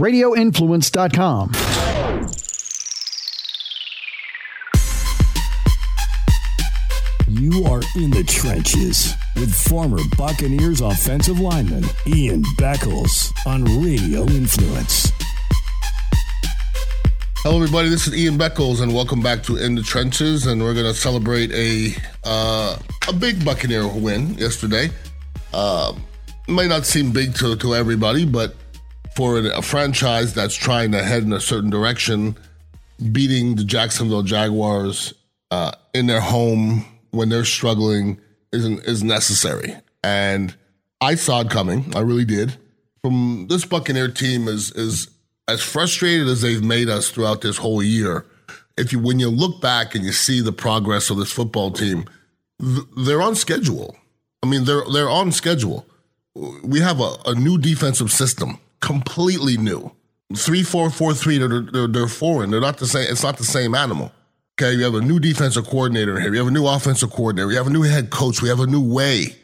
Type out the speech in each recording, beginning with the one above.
radioinfluence.com. You are in the trenches with former Buccaneers offensive lineman Ian Beckles on Radio Influence. Hello, everybody. This is Ian Beckles, and welcome back to In the Trenches. And we're going to celebrate a uh, a big Buccaneer win yesterday. Uh, might not seem big to, to everybody, but for a franchise that's trying to head in a certain direction, beating the Jacksonville Jaguars uh, in their home when they're struggling isn't is necessary. And I saw it coming. I really did. From this Buccaneer team is is as frustrated as they've made us throughout this whole year. If you when you look back and you see the progress of this football team, th- they're on schedule. I mean, they're they're on schedule. We have a, a new defensive system, completely new. Three four four three. They're, they're they're foreign. They're not the same. It's not the same animal. Okay, you have a new defensive coordinator here. You have a new offensive coordinator. You have a new head coach. We have a new way.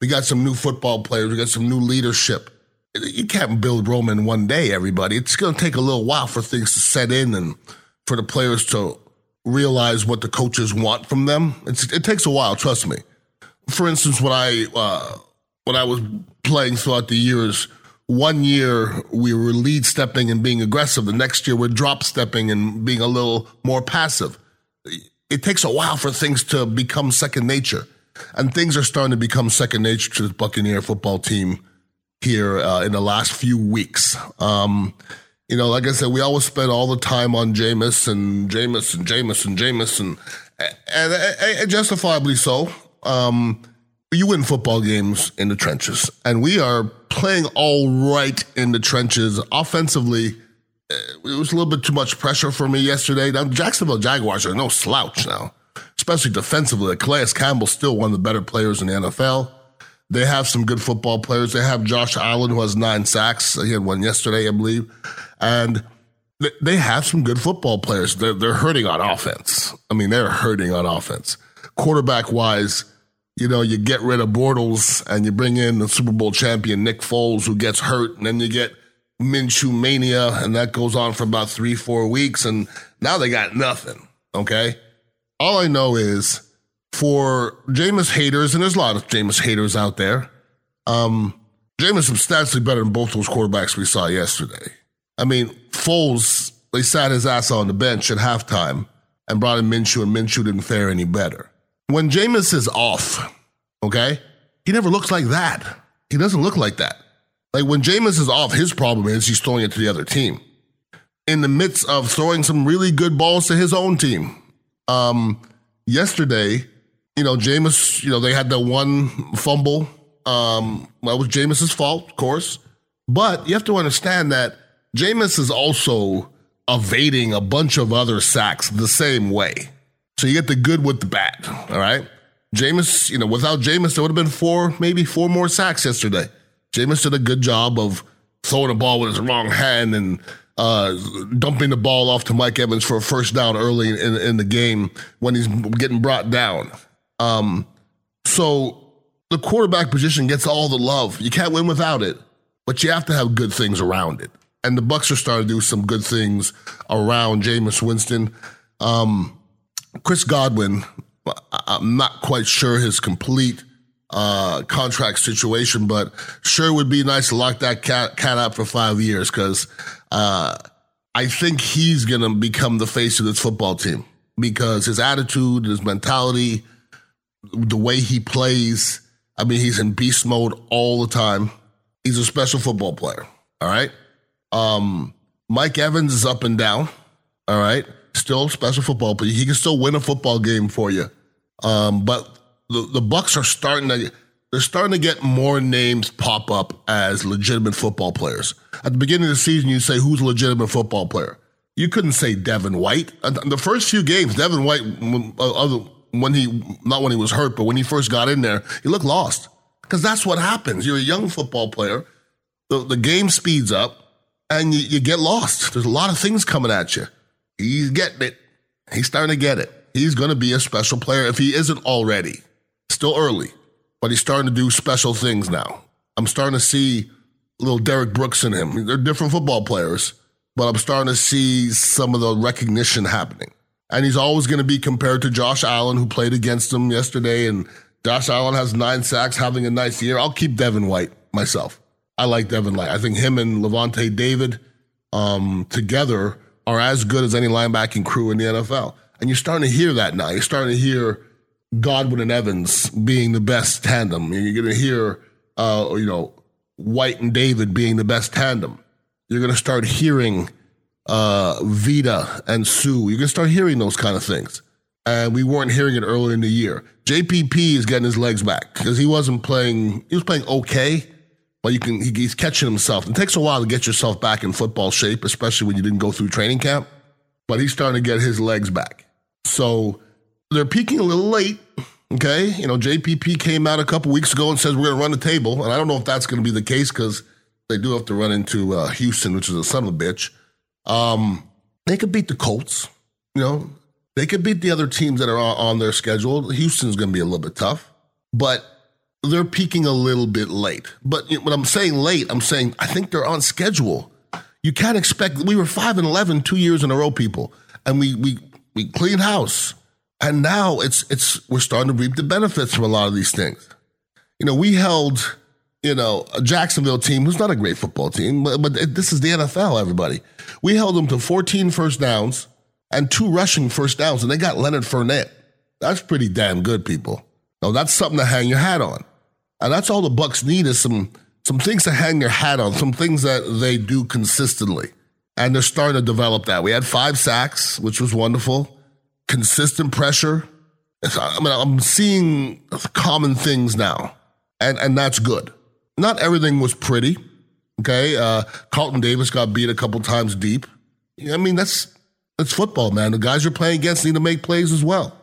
We got some new football players. We got some new leadership. You can't build Rome in one day, everybody. It's going to take a little while for things to set in and for the players to realize what the coaches want from them. It's, it takes a while, trust me. For instance, when I uh, when I was playing throughout the years, one year we were lead stepping and being aggressive. The next year we're drop stepping and being a little more passive it takes a while for things to become second nature. And things are starting to become second nature to the Buccaneer football team here uh, in the last few weeks. Um, you know, like I said, we always spend all the time on Jameis and Jameis and Jameis and Jameis and, and, and, and justifiably so. Um, you win football games in the trenches, and we are playing all right in the trenches offensively eh, it was a little bit too much pressure for me yesterday. Now, Jacksonville Jaguars are no slouch now, especially defensively. Calais Campbell's still one of the better players in the NFL. They have some good football players. They have Josh Allen, who has nine sacks. He had one yesterday, I believe. And they have some good football players. They're, they're hurting on offense. I mean, they're hurting on offense. Quarterback wise, you know, you get rid of Bortles and you bring in the Super Bowl champion Nick Foles, who gets hurt, and then you get – Minshew mania, and that goes on for about three, four weeks, and now they got nothing. Okay. All I know is for Jameis haters, and there's a lot of Jameis haters out there, um, Jameis substantially better than both those quarterbacks we saw yesterday. I mean, Foles, they sat his ass on the bench at halftime and brought in Minshew, and Minshew didn't fare any better. When Jameis is off, okay, he never looks like that. He doesn't look like that. Like when Jameis is off, his problem is he's throwing it to the other team. In the midst of throwing some really good balls to his own team. Um, yesterday, you know, Jameis, you know, they had that one fumble. Um, that was Jameis's fault, of course. But you have to understand that Jameis is also evading a bunch of other sacks the same way. So you get the good with the bad. All right. Jameis, you know, without Jameis, there would have been four, maybe four more sacks yesterday. Jameis did a good job of throwing the ball with his wrong hand and uh, dumping the ball off to Mike Evans for a first down early in, in the game when he's getting brought down. Um, so the quarterback position gets all the love. You can't win without it, but you have to have good things around it. And the Bucks are starting to do some good things around Jameis Winston. Um, Chris Godwin, I'm not quite sure his complete uh, contract situation, but sure would be nice to lock that cat, cat up for five years because uh, I think he's going to become the face of this football team because his attitude, his mentality, the way he plays. I mean, he's in beast mode all the time. He's a special football player. All right. Um, Mike Evans is up and down. All right. Still special football, but he can still win a football game for you. Um, but the, the Bucs are starting to they're starting to get more names pop up as legitimate football players. At the beginning of the season, you say who's a legitimate football player. You couldn't say Devin White. In the first few games, Devin White, uh, when he not when he was hurt, but when he first got in there, he looked lost because that's what happens. You're a young football player. The, the game speeds up and you, you get lost. There's a lot of things coming at you. He's getting it. He's starting to get it. He's going to be a special player if he isn't already. Still early, but he's starting to do special things now. I'm starting to see little Derrick Brooks in him. They're different football players, but I'm starting to see some of the recognition happening. And he's always going to be compared to Josh Allen, who played against him yesterday. And Josh Allen has nine sacks, having a nice year. I'll keep Devin White myself. I like Devin White. I think him and Lavonte David um, together are as good as any linebacking crew in the NFL. And you're starting to hear that now. You're starting to hear Godwin and Evans being the best tandem. You're going to hear, uh, you know, White and David being the best tandem. You're going to start hearing uh, Vita and Suh. You're going to start hearing those kind of things. And we weren't hearing it earlier in the year. JPP is getting his legs back because he wasn't playing, he was playing okay, but you can, he's catching himself. It takes a while to get yourself back in football shape, especially when you didn't go through training camp. But he's starting to get his legs back. So they're peaking a little late. Okay. You know, JPP came out a couple weeks ago and says we're going to run the table. And I don't know if that's going to be the case because they do have to run into uh, Houston, which is a son of a bitch. Um, they could beat the Colts. You know, they could beat the other teams that are on their schedule. Houston's going to be a little bit tough, but they're peaking a little bit late. But when I'm saying late, I'm saying I think they're on schedule. You can't expect. We were five and 11 two years in a row, people, and we we we clean house, and now it's it's we're starting to reap the benefits from a lot of these things. You know, we held you know, a Jacksonville team who's not a great football team, but, but this is the NFL, everybody. We held them to 14 first downs and two rushing first downs, and they got Leonard Fournette. That's pretty damn good, people. Now, that's something to hang your hat on. And that's all the Bucks need is some some things to hang their hat on, some things that they do consistently. And they're starting to develop that. We had five sacks, which was wonderful. Consistent pressure. I mean, I'm seeing common things now. And and that's good not everything was pretty. Okay, uh, Carlton Davis got beat a couple times deep. I mean, that's that's football, man. The guys you're playing against need to make plays as well.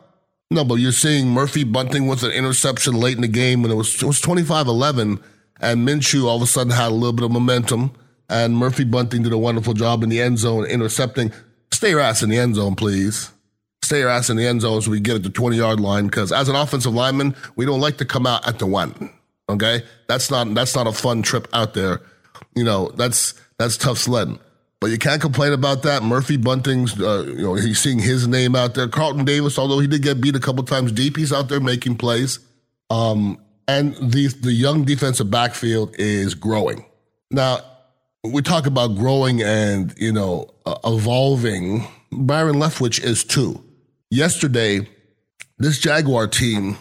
No, but you're seeing Murphy Bunting with an interception late in the game when it was it was 25-11, and Minshew all of a sudden had a little bit of momentum, and Murphy Bunting did a wonderful job in the end zone intercepting. Stay your ass in the end zone, please. Stay your ass in the end zone so we get at the 20 yard line because as an offensive lineman, we don't like to come out at the one. Okay, that's not that's not a fun trip out there. You know, that's that's tough sledding. But you can't complain about that. Murphy Bunting's, uh, you know, he's seeing his name out there. Carlton Davis, although he did get beat a couple times deep, he's out there making plays. Um, and the the young defensive backfield is growing. Now, we talk about growing and you know uh, evolving. Byron Leftwich is too. Yesterday, this Jaguar team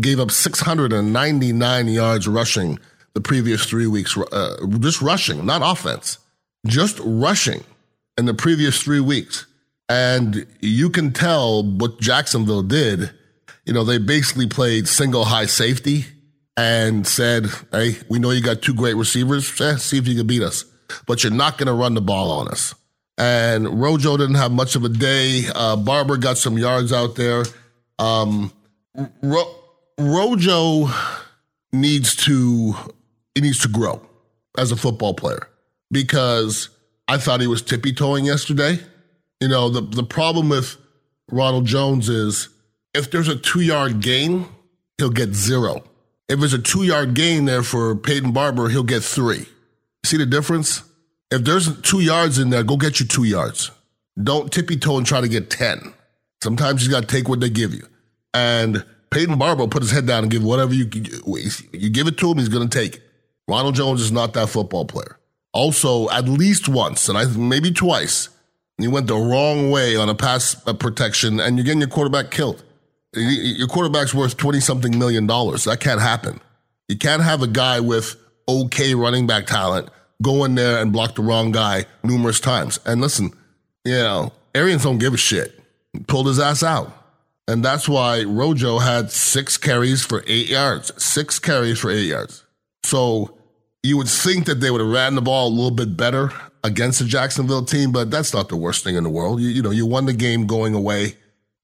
gave up 699 yards rushing the previous three weeks, uh, just rushing, not offense, just rushing in the previous three weeks. And you can tell what Jacksonville did. You know, they basically played single high safety and said, Hey, we know you got two great receivers. Eh, see if you can beat us, but you're not going to run the ball on us. And Rojo didn't have much of a day. Uh, Barber got some yards out there. Um, Ro- Rojo needs to he needs to grow as a football player because I thought he was tippy toeing yesterday. You know, the, the problem with Ronald Jones is if there's a two yard gain, he'll get zero. If there's a two yard gain there for Peyton Barber, he'll get three. See the difference? If there's two yards in there, go get you two yards. Don't tippy toe and try to get 10. Sometimes you got to take what they give you. And Peyton Barber put his head down and give whatever you you give it to him, he's going to take it. Ronald Jones is not that football player. Also, at least once, and I maybe twice, you went the wrong way on a pass protection, and you're getting your quarterback killed. Your quarterback's worth twenty something million dollars. That can't happen. You can't have a guy with okay running back talent go in there and block the wrong guy numerous times. And listen, you know, Arians don't give a shit. pulled his ass out. And that's why Rojo had six carries for eight yards. Six carries for eight yards. So you would think that they would have ran the ball a little bit better against the Jacksonville team, but that's not the worst thing in the world. You, you know, you won the game going away.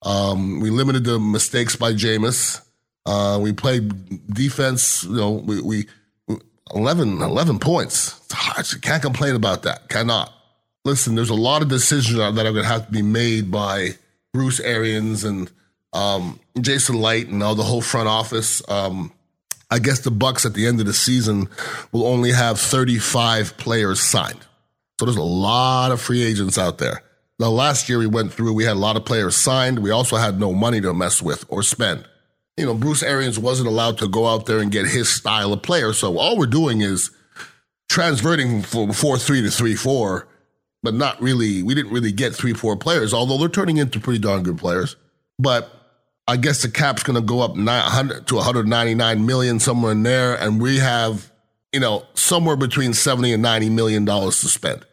Um, we limited the mistakes by Jameis. Uh, we played defense, you know, we, we 11, 11 points. Can't complain about that. Cannot. Listen, there's a lot of decisions that are going to have to be made by Bruce Arians and um, Jason Licht and all the whole front office. Um, I guess the Bucks at the end of the season will only have 35 players signed. So there's a lot of free agents out there. The last year we went through, we had a lot of players signed. We also had no money to mess with or spend. You know, Bruce Arians wasn't allowed to go out there and get his style of player. So all we're doing is transverting from 4 3 to 3 4, but not really, we didn't really get 3 4 players, although they're turning into pretty darn good players. But I guess the cap's going to go up 900 to 199 million somewhere in there, and we have, you know, somewhere between 70 and 90 million dollars to spend.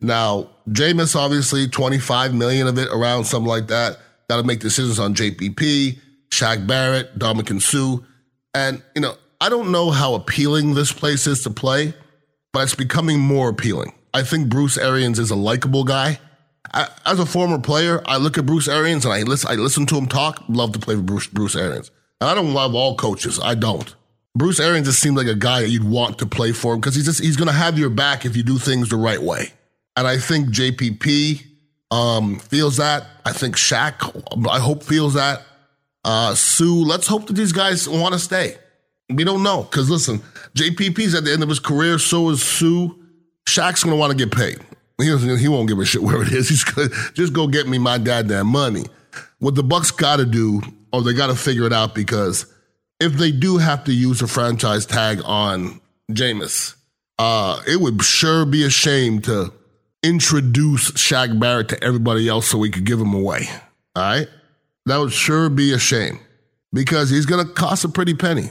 Now, Jameis obviously 25 million of it, around something like that. Got to make decisions on JPP, Shaq Barrett, Ndamukong Suh, and you know, I don't know how appealing this place is to play, but it's becoming more appealing. I think Bruce Arians is a likable guy. As a former player, I look at Bruce Arians and I listen, I listen to him talk. Love to play with Bruce, Bruce Arians. And I don't love all coaches. I don't. Bruce Arians just seems like a guy that you'd want to play for because he's just he's going to have your back if you do things the right way. And I think JPP um, feels that. I think Shaq, I hope feels that. Uh, Suh, let's hope that these guys want to stay. We don't know because listen, JPP's at the end of his career. So is Suh. Shaq's going to want to get paid. He, he won't give a shit where it is. He's gonna, just go get me my goddamn money. What the Bucks got to do, or they got to figure it out, because if they do have to use a franchise tag on Jameis, uh, it would sure be a shame to introduce Shaq Barrett to everybody else so we could give him away. All right, that would sure be a shame because he's going to cost a pretty penny.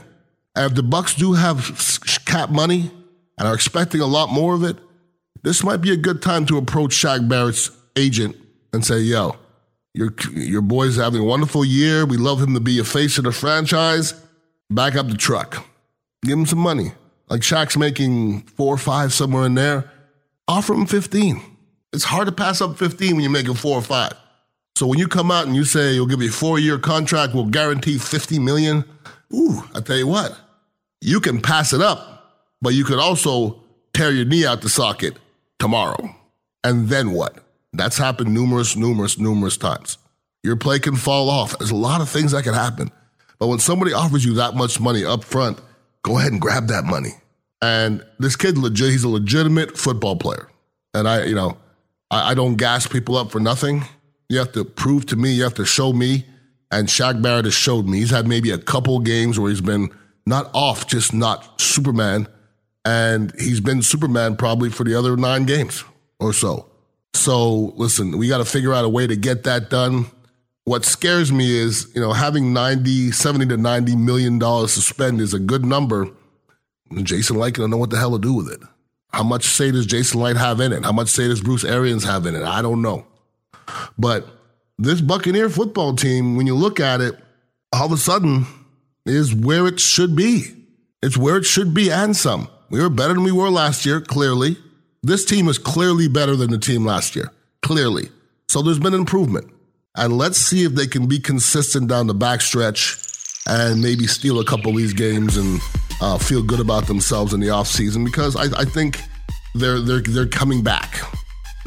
And if the Bucks do have cap money and are expecting a lot more of it, this might be a good time to approach Shaq Barrett's agent and say, yo, your, your boy's having a wonderful year. We love him to be a face of the franchise. Back up the truck. Give him some money. Like Shaq's making four or five somewhere in there. Offer him 15. It's hard to pass up 15 when you're making four or five. So when you come out and you say you'll give you a four-year contract, we'll guarantee 50 million. Ooh, I tell you what, you can pass it up, but you could also tear your knee out the socket tomorrow. And then what? That's happened numerous, numerous, numerous times. Your play can fall off. There's a lot of things that can happen. But when somebody offers you that much money up front, go ahead and grab that money. And this kid, legit, he's a legitimate football player. And I, you know, I, I don't gas people up for nothing. You have to prove to me, you have to show me. And Shaq Barrett has showed me. He's had maybe a couple games where he's been not off, just not Superman and he's been Superman probably for the other nine games or so. So listen, we got to figure out a way to get that done. What scares me is, you know, having 90, 70 to 90 million dollars to spend is a good number. Jason Licht don't know what the hell to do with it. How much say does Jason Licht have in it? How much say does Bruce Arians have in it? I don't know. But this Buccaneer football team, when you look at it, all of a sudden is where it should be. It's where it should be and some. We were better than we were last year, clearly. This team is clearly better than the team last year, clearly. So there's been improvement. And let's see if they can be consistent down the backstretch and maybe steal a couple of these games and uh, feel good about themselves in the offseason because I, I think they're, they're, they're coming back.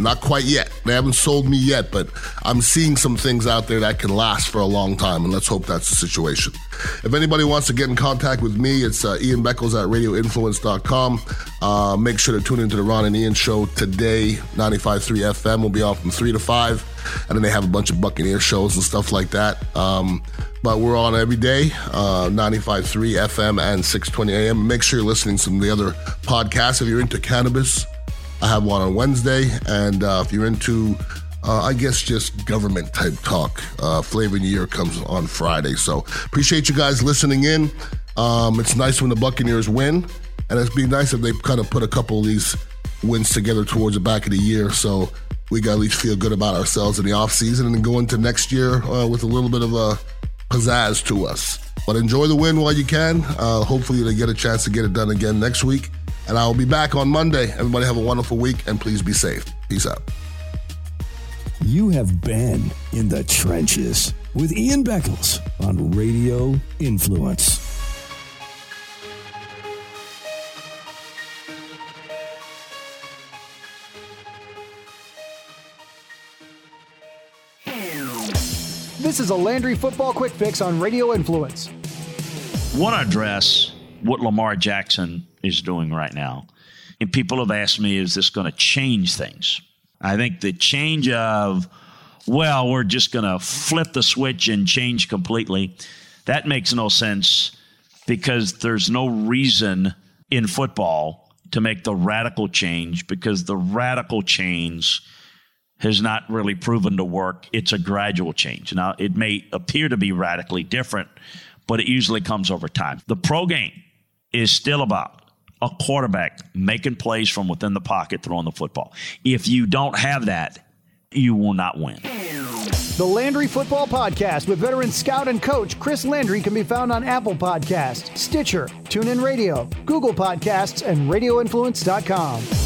Not quite yet. They haven't sold me yet, but I'm seeing some things out there that can last for a long time, and let's hope that's the situation. If anybody wants to get in contact with me, it's uh, Ian Beckles at radioinfluence.com. Uh, make sure to tune into the Ron and Ian show today, 95.3 FM. will be on from 3 to 5, and then they have a bunch of Buccaneer shows and stuff like that. Um, but we're on every day, uh, 95.3 FM and 620 AM. Make sure you're listening to some of the other podcasts. If you're into cannabis, I have one on Wednesday, and uh, if you're into, uh, I guess, just government type talk, uh, Flavor in the Year comes on Friday. So appreciate you guys listening in. Um, it's nice when the Buccaneers win, and it'd be nice if they kind of put a couple of these wins together towards the back of the year. So we got at least feel good about ourselves in the offseason and then go into next year uh, with a little bit of a pizzazz to us. But enjoy the win while you can. Uh, hopefully, they get a chance to get it done again next week. And I will be back on Monday. Everybody have a wonderful week and please be safe. Peace out. You have been in the trenches with Ian Beckles on Radio Influence. This is a Landry Football Quick Fix on Radio Influence. Want to dress what Lamar Jackson is doing right now. And people have asked me, is this going to change things? I think the change of, well, we're just going to flip the switch and change completely, that makes no sense because there's no reason in football to make the radical change because the radical change has not really proven to work. It's a gradual change. Now, it may appear to be radically different, but it usually comes over time. The pro game is still about a quarterback making plays from within the pocket, throwing the football. If you don't have that, you will not win. The Landry Football Podcast with veteran scout and coach Chris Landry can be found on Apple Podcasts, Stitcher, TuneIn Radio, Google Podcasts, and RadioInfluence.com.